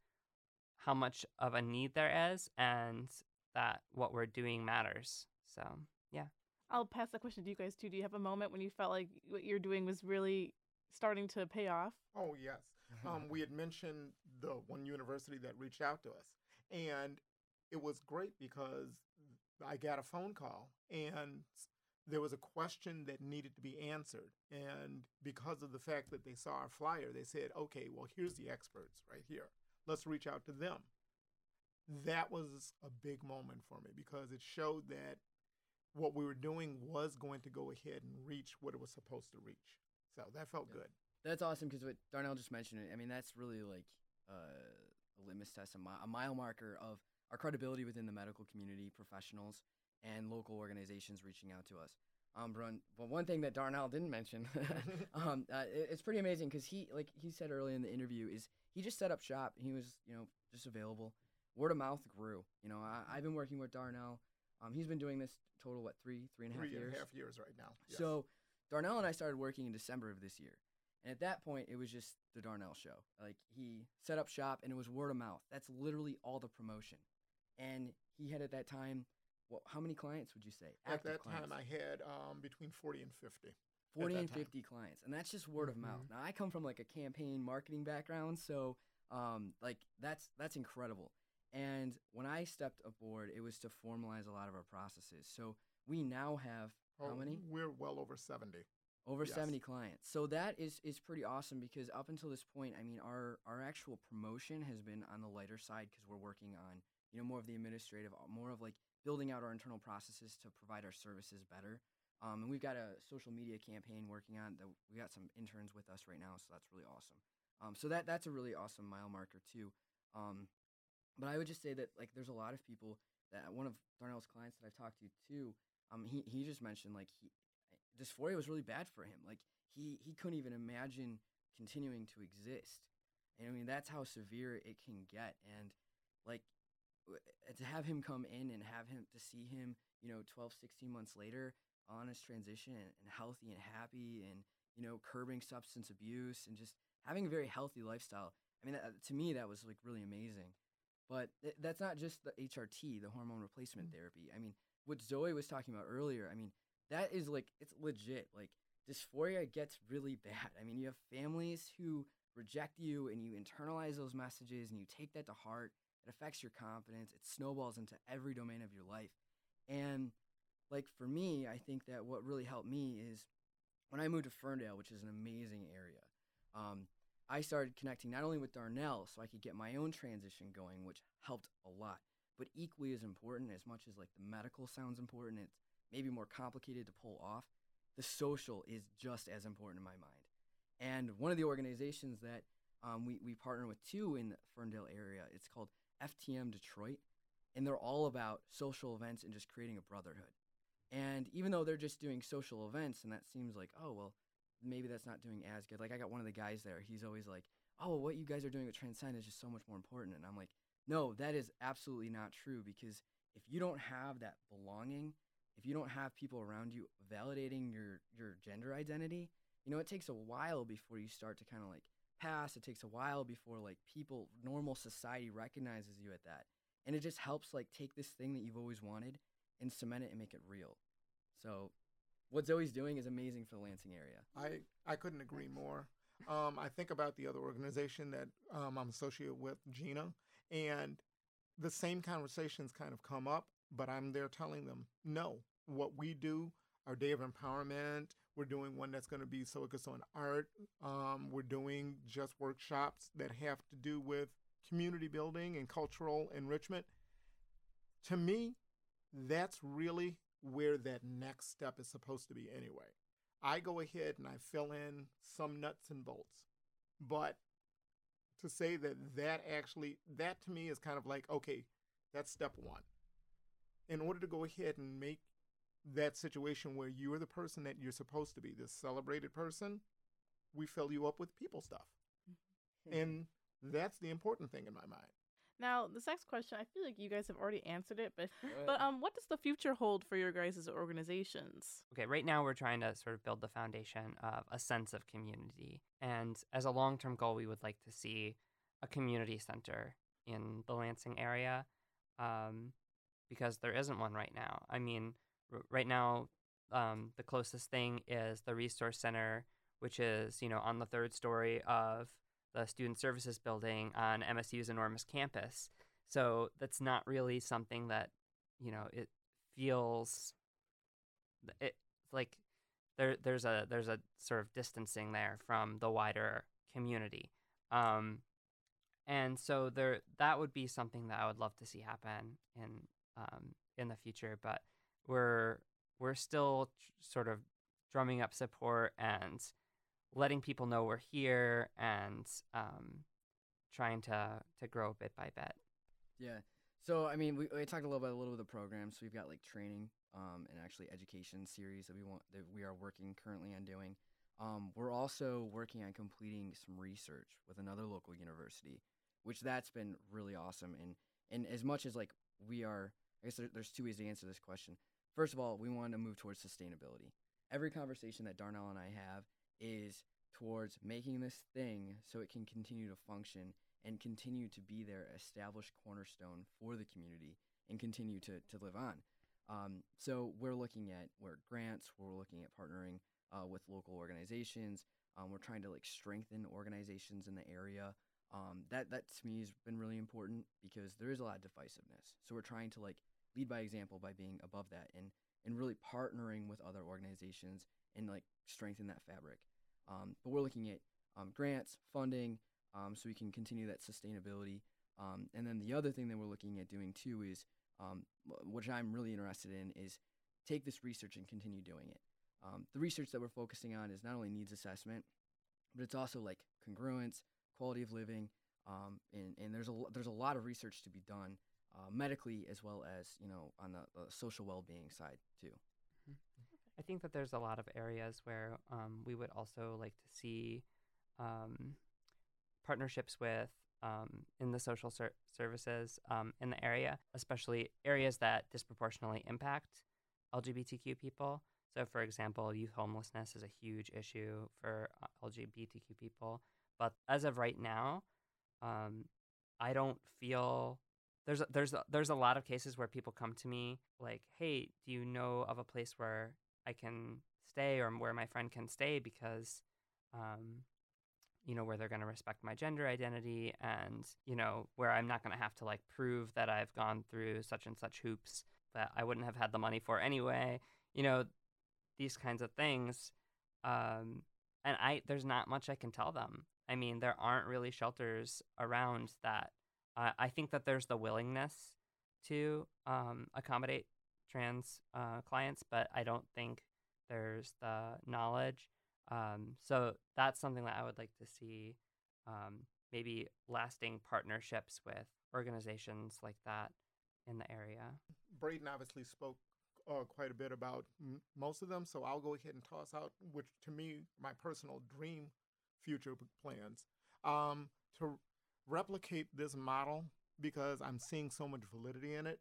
how much of a need there is and that what we're doing matters. So yeah. I'll pass that question to you guys too. Do you have a moment when you felt like what you're doing was really starting to pay off? Oh yes. Um, we had mentioned the one university that reached out to us, and it was great because I got a phone call and there was a question that needed to be answered. And because of the fact that they saw our flyer, they said, okay, well, here's the experts right here. Let's reach out to them. That was a big moment for me because it showed that what we were doing was going to go ahead and reach what it was supposed to reach. So that felt Yeah. good. That's awesome because what Darnell just mentioned, I mean, that's really like uh, a litmus test, a, mi- a mile marker of our credibility within the medical community, professionals, and local organizations reaching out to us. Um, but, one- but one thing that Darnell didn't mention, um, uh, it's pretty amazing because he, like he said earlier in the interview, is he just set up shop. He was, you know, just available. Word of mouth grew. You know, I, I've been working with Darnell. Um, he's been doing this total what three, three and a half Three years. half years right now, yes. So Darnell and I started working in December of this year. And at that point, it was just the Darnell show. Like he set up shop, and it was word of mouth. That's literally all the promotion. And he had at that time, well, how many clients would you say? At that clients. time, I had um, between 40 and 50. 40 that and time. 50 clients and that's just word of mouth Mhm. now i come from like a campaign marketing background so um, like that's that's incredible and when i stepped aboard it was to formalize a lot of our processes so we now have how Oh, many We're well over 70. over Yes. 70 clients so that is is pretty awesome because up until this point i mean our our actual promotion has been on the lighter side because we're working on you know more of the administrative more of like building out our internal processes to provide our services better um, and we've got a social media campaign working on that we got some interns with us right now so that's really awesome um, so that that's a really awesome mile marker too um, but i would just say that like there's a lot of people that one of darnell's clients that i've talked to too um, he, he just mentioned like he dysphoria was really bad for him. Like he he couldn't even imagine continuing to exist. And I mean that's how severe it can get. And like Uh, to have him come in and have him to see him, you know, 12, 16 months later on his transition and, and healthy and happy and you know curbing substance abuse and just having a very healthy lifestyle. I mean that, to me that was like really amazing. But th- that's not just the HRT, the hormone replacement mm. therapy. I mean, what Zoe was talking about earlier, I mean, that is like it's legit. Like dysphoria gets really bad. I mean, you have families who reject you and you internalize those messages and you take that to heart. It affects your confidence. It snowballs into every domain of your life. And like for me, I think that what really helped me is when I moved to Ferndale, which is an amazing area. Um, I started connecting not only with Darnell so I could get my own transition going, which helped a lot, but equally as important, as much as like the medical sounds important, it's maybe more complicated to pull off. The social is just as important in my mind. And one of the organizations that um, we, we partner with too in the Ferndale area, it's called FTM Detroit. And they're all about social events and just creating a brotherhood. And even though they're just doing social events, and that seems like, oh, well, maybe that's not doing as good. Like, I got one of the guys there, he's always like, oh, what you guys are doing with Transcend is just so much more important. And I'm like, no, that is absolutely not true because if you don't have that belonging, if you don't have people around you validating your your gender identity, you know, it takes a while before you start to kind of like It takes a while before like people, normal society recognizes you at that. And it just helps like take this thing that you've always wanted and cement it and make it real. So what Zoe's doing is amazing for the Lansing area. I, I couldn't agree more. um, I think about the other organization that um, I'm associated with, Gina, and the same conversations kind of come up, but I'm there telling them, no, what we do, our day of empowerment, we're doing one that's going to be focused on art. Um, we're doing just workshops that have to do with community building and cultural enrichment. To me, that's really where that next step is supposed to be anyway. I go ahead and I fill in some nuts and bolts. But to say that that actually, that to me is kind of like, okay, that's step one. In order to go ahead and make that situation where you're the person that you're supposed to be, this celebrated person, we fill you up with people stuff. Mm-hmm. And that's the important thing in my mind. Now, this next question, I feel like you guys have already answered it, but but um, what does the future hold for your guys' organizations? Okay, right now we're trying to sort of build the foundation of a sense of community, and as a long-term goal, we would like to see a community center in the Lansing area, um, because there isn't one right now. I mean, right now, um, the closest thing is the resource center, which is you know on the third story of the student services building on MSU's enormous campus. So that's not really something that, you know, it feels it like there there's a there's a sort of distancing there from the wider community. Um, and so there that would be something that I would love to see happen in um, in the future, but we're we're still tr- sort of drumming up support and letting people know we're here and um, trying to to grow bit by bit. Yeah. So I mean, we, we talked a little bit a little bit of the programs. So we've got like training um, and actually education series that we want that we are working currently on doing. Um, we're also working on completing some research with another local university, which that's been really awesome. And and as much as like we are, I guess there, there's two ways to answer this question. First of all, we want to move towards sustainability. Every conversation that Darnell and I have is towards making this thing so it can continue to function and continue to be their established cornerstone for the community and continue to, to live on. Um, so we're looking at where grants, we're looking at partnering uh, with local organizations. Um, we're trying to like strengthen organizations in the area. Um, that that to me has been really important because there is a lot of divisiveness. So we're trying to like lead by example by being above that and and really partnering with other organizations and like strengthen that fabric. Um, but we're looking at um, grants, funding, um, so we can continue that sustainability. Um, and then the other thing that we're looking at doing too is, um, which I'm really interested in, is take this research and continue doing it. Um, the research that we're focusing on is not only needs assessment, but it's also like congruence, quality of living, and, and there's a there's a lot of research to be done uh, medically as well as you know on the, the social well-being side too. Mm-hmm. I think that there's a lot of areas where um, we would also like to see um, partnerships with um, in the social ser- services um, in the area, especially areas that disproportionately impact LGBTQ people. So, for example, youth homelessness is a huge issue for uh, LGBTQ people. But as of right now, um, I don't feel there's a, there's a, there's a lot of cases where people come to me like, "Hey, do you know of a place where I can stay or where my friend can stay because, um, you know, where they're going to respect my gender identity and, you know, where I'm not going to have to like prove that I've gone through such and such hoops that I wouldn't have had the money for anyway, you know, these kinds of things. Um, and I, there's not much I can tell them. I mean, there aren't really shelters around that. I think that there's the willingness to um, accommodate trans uh, clients, but I don't think there's the knowledge. Um, so that's something that I would like to see um, maybe lasting partnerships with organizations like that in the area. Braden obviously spoke uh, quite a bit about m- most of them, so I'll go ahead and toss out, which to me, my personal dream future plans, um, to replicate this model because I'm seeing so much validity in it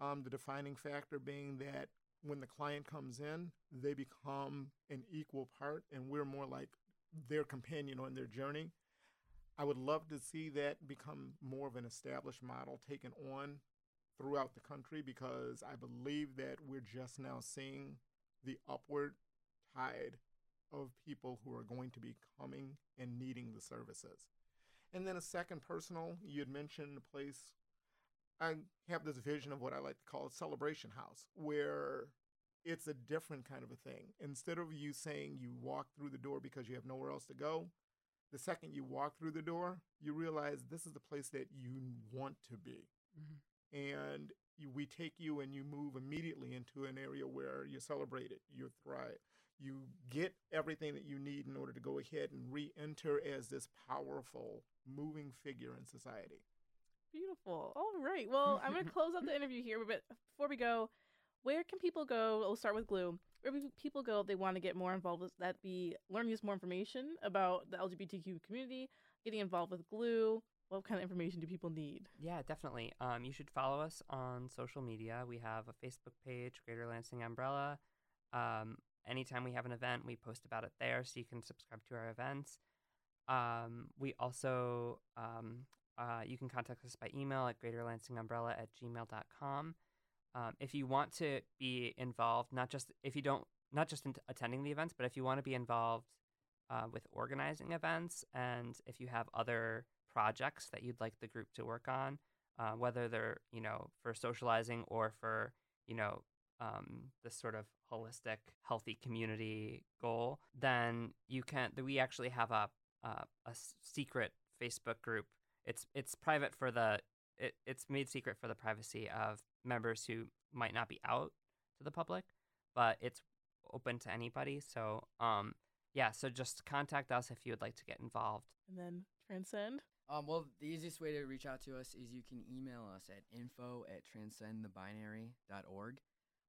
um, the defining factor being that when the client comes in, they become an equal part and we're more like their companion on their journey. I would love to see that become more of an established model taken on throughout the country because I believe that we're just now seeing the upward tide of people who are going to be coming and needing the services. And then a second personal, you had mentioned a place. I have this vision of what I like to call a celebration house, where it's a different kind of a thing. Instead of you saying you walk through the door because you have nowhere else to go, the second you walk through the door, you realize this is the place that you want to be. Mm-hmm. And you, we take you and you move immediately into an area where you're celebrated, you thrive, you get everything that you need in order to go ahead and re enter as this powerful, moving figure in society. Beautiful. All right. Well, I'm going to close out the interview here, but before we go, where can people go? We'll start with Glue. Where can people go if they want to get more involved with that? Be learning just more information about the LGBTQ community, getting involved with Glue. What kind of information do people need? Yeah, definitely. Um, you should follow us on social media. We have a Facebook page, Greater Lansing Umbrella. Um, anytime we have an event, we post about it there, so you can subscribe to our events. Um, we also, um, uh, you can contact us by email at greaterlansingumbrella at gmail.com. Um, if you want to be involved, not just if you don't, not just in attending the events, but if you want to be involved uh, with organizing events, and if you have other projects that you'd like the group to work on, uh, whether they're you know for socializing or for you know um, this sort of holistic, healthy community goal, then you can. We actually have a uh, a secret Facebook group. It's it's private for the. It, it's made secret for the privacy of members who might not be out to the public, but it's open to anybody. So um yeah, so just contact us if you would like to get involved. And then Transcend. Um, well, the easiest way to reach out to us is you can email us at info at transcendthebinary.org.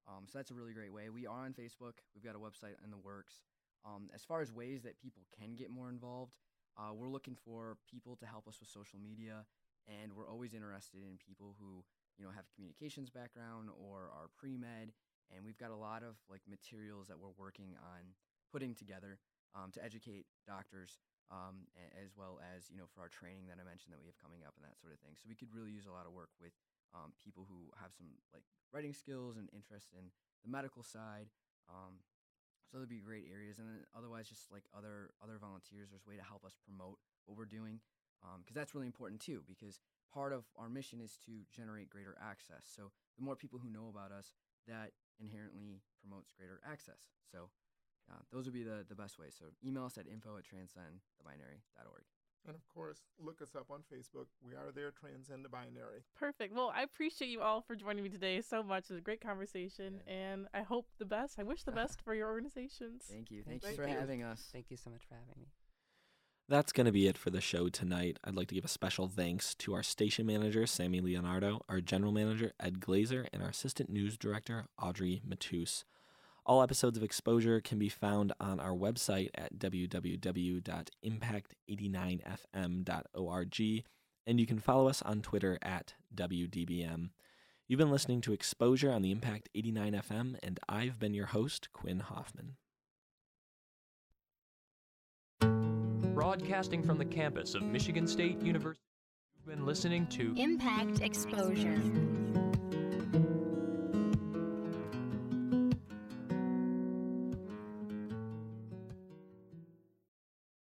Um, so that's a really great way. We are on Facebook. We've got a website in the works. Um, as far as ways that people can get more involved, uh, we're looking for people to help us with social media, and we're always interested in people who you know have a communications background or are pre med. And we've got a lot of like materials that we're working on putting together um, to educate doctors um, as well as you know for our training that I mentioned that we have coming up and that sort of thing. So we could really use a lot of work with um, people who have some like writing skills and interest in the medical side. Um, so there'd be great areas, and then otherwise just like other other volunteers, there's a way to help us promote what we're doing because that's really important too. Because part of our mission is to generate greater access. So the more people who know about us, that inherently promotes greater access. So uh, those would be the, the best ways. So email us at info at transcendthebinary.org. And of course, look us up on Facebook. We are there, Transcend the Binary. Perfect. Well, I appreciate you all for joining me today so much. It was a great conversation, and I hope the best. I wish the best for your organizations. Thank you. Thank, you for having us. Thank you so much for having me. That's going to be it for the show tonight. I'd like to give a special thanks to our station manager, Sammy Leonardo, our general manager, Ed Glazer, and our assistant news director, Audrey Matus. All episodes of Exposure can be found on our website at www.impact89fm.org, and you can follow us on Twitter at WDBM. You've been listening to Exposure on the Impact 89 FM, and I've been your host, Quinn Hoffman. Broadcasting from the campus of Michigan State University, you've been listening to Impact Exposure.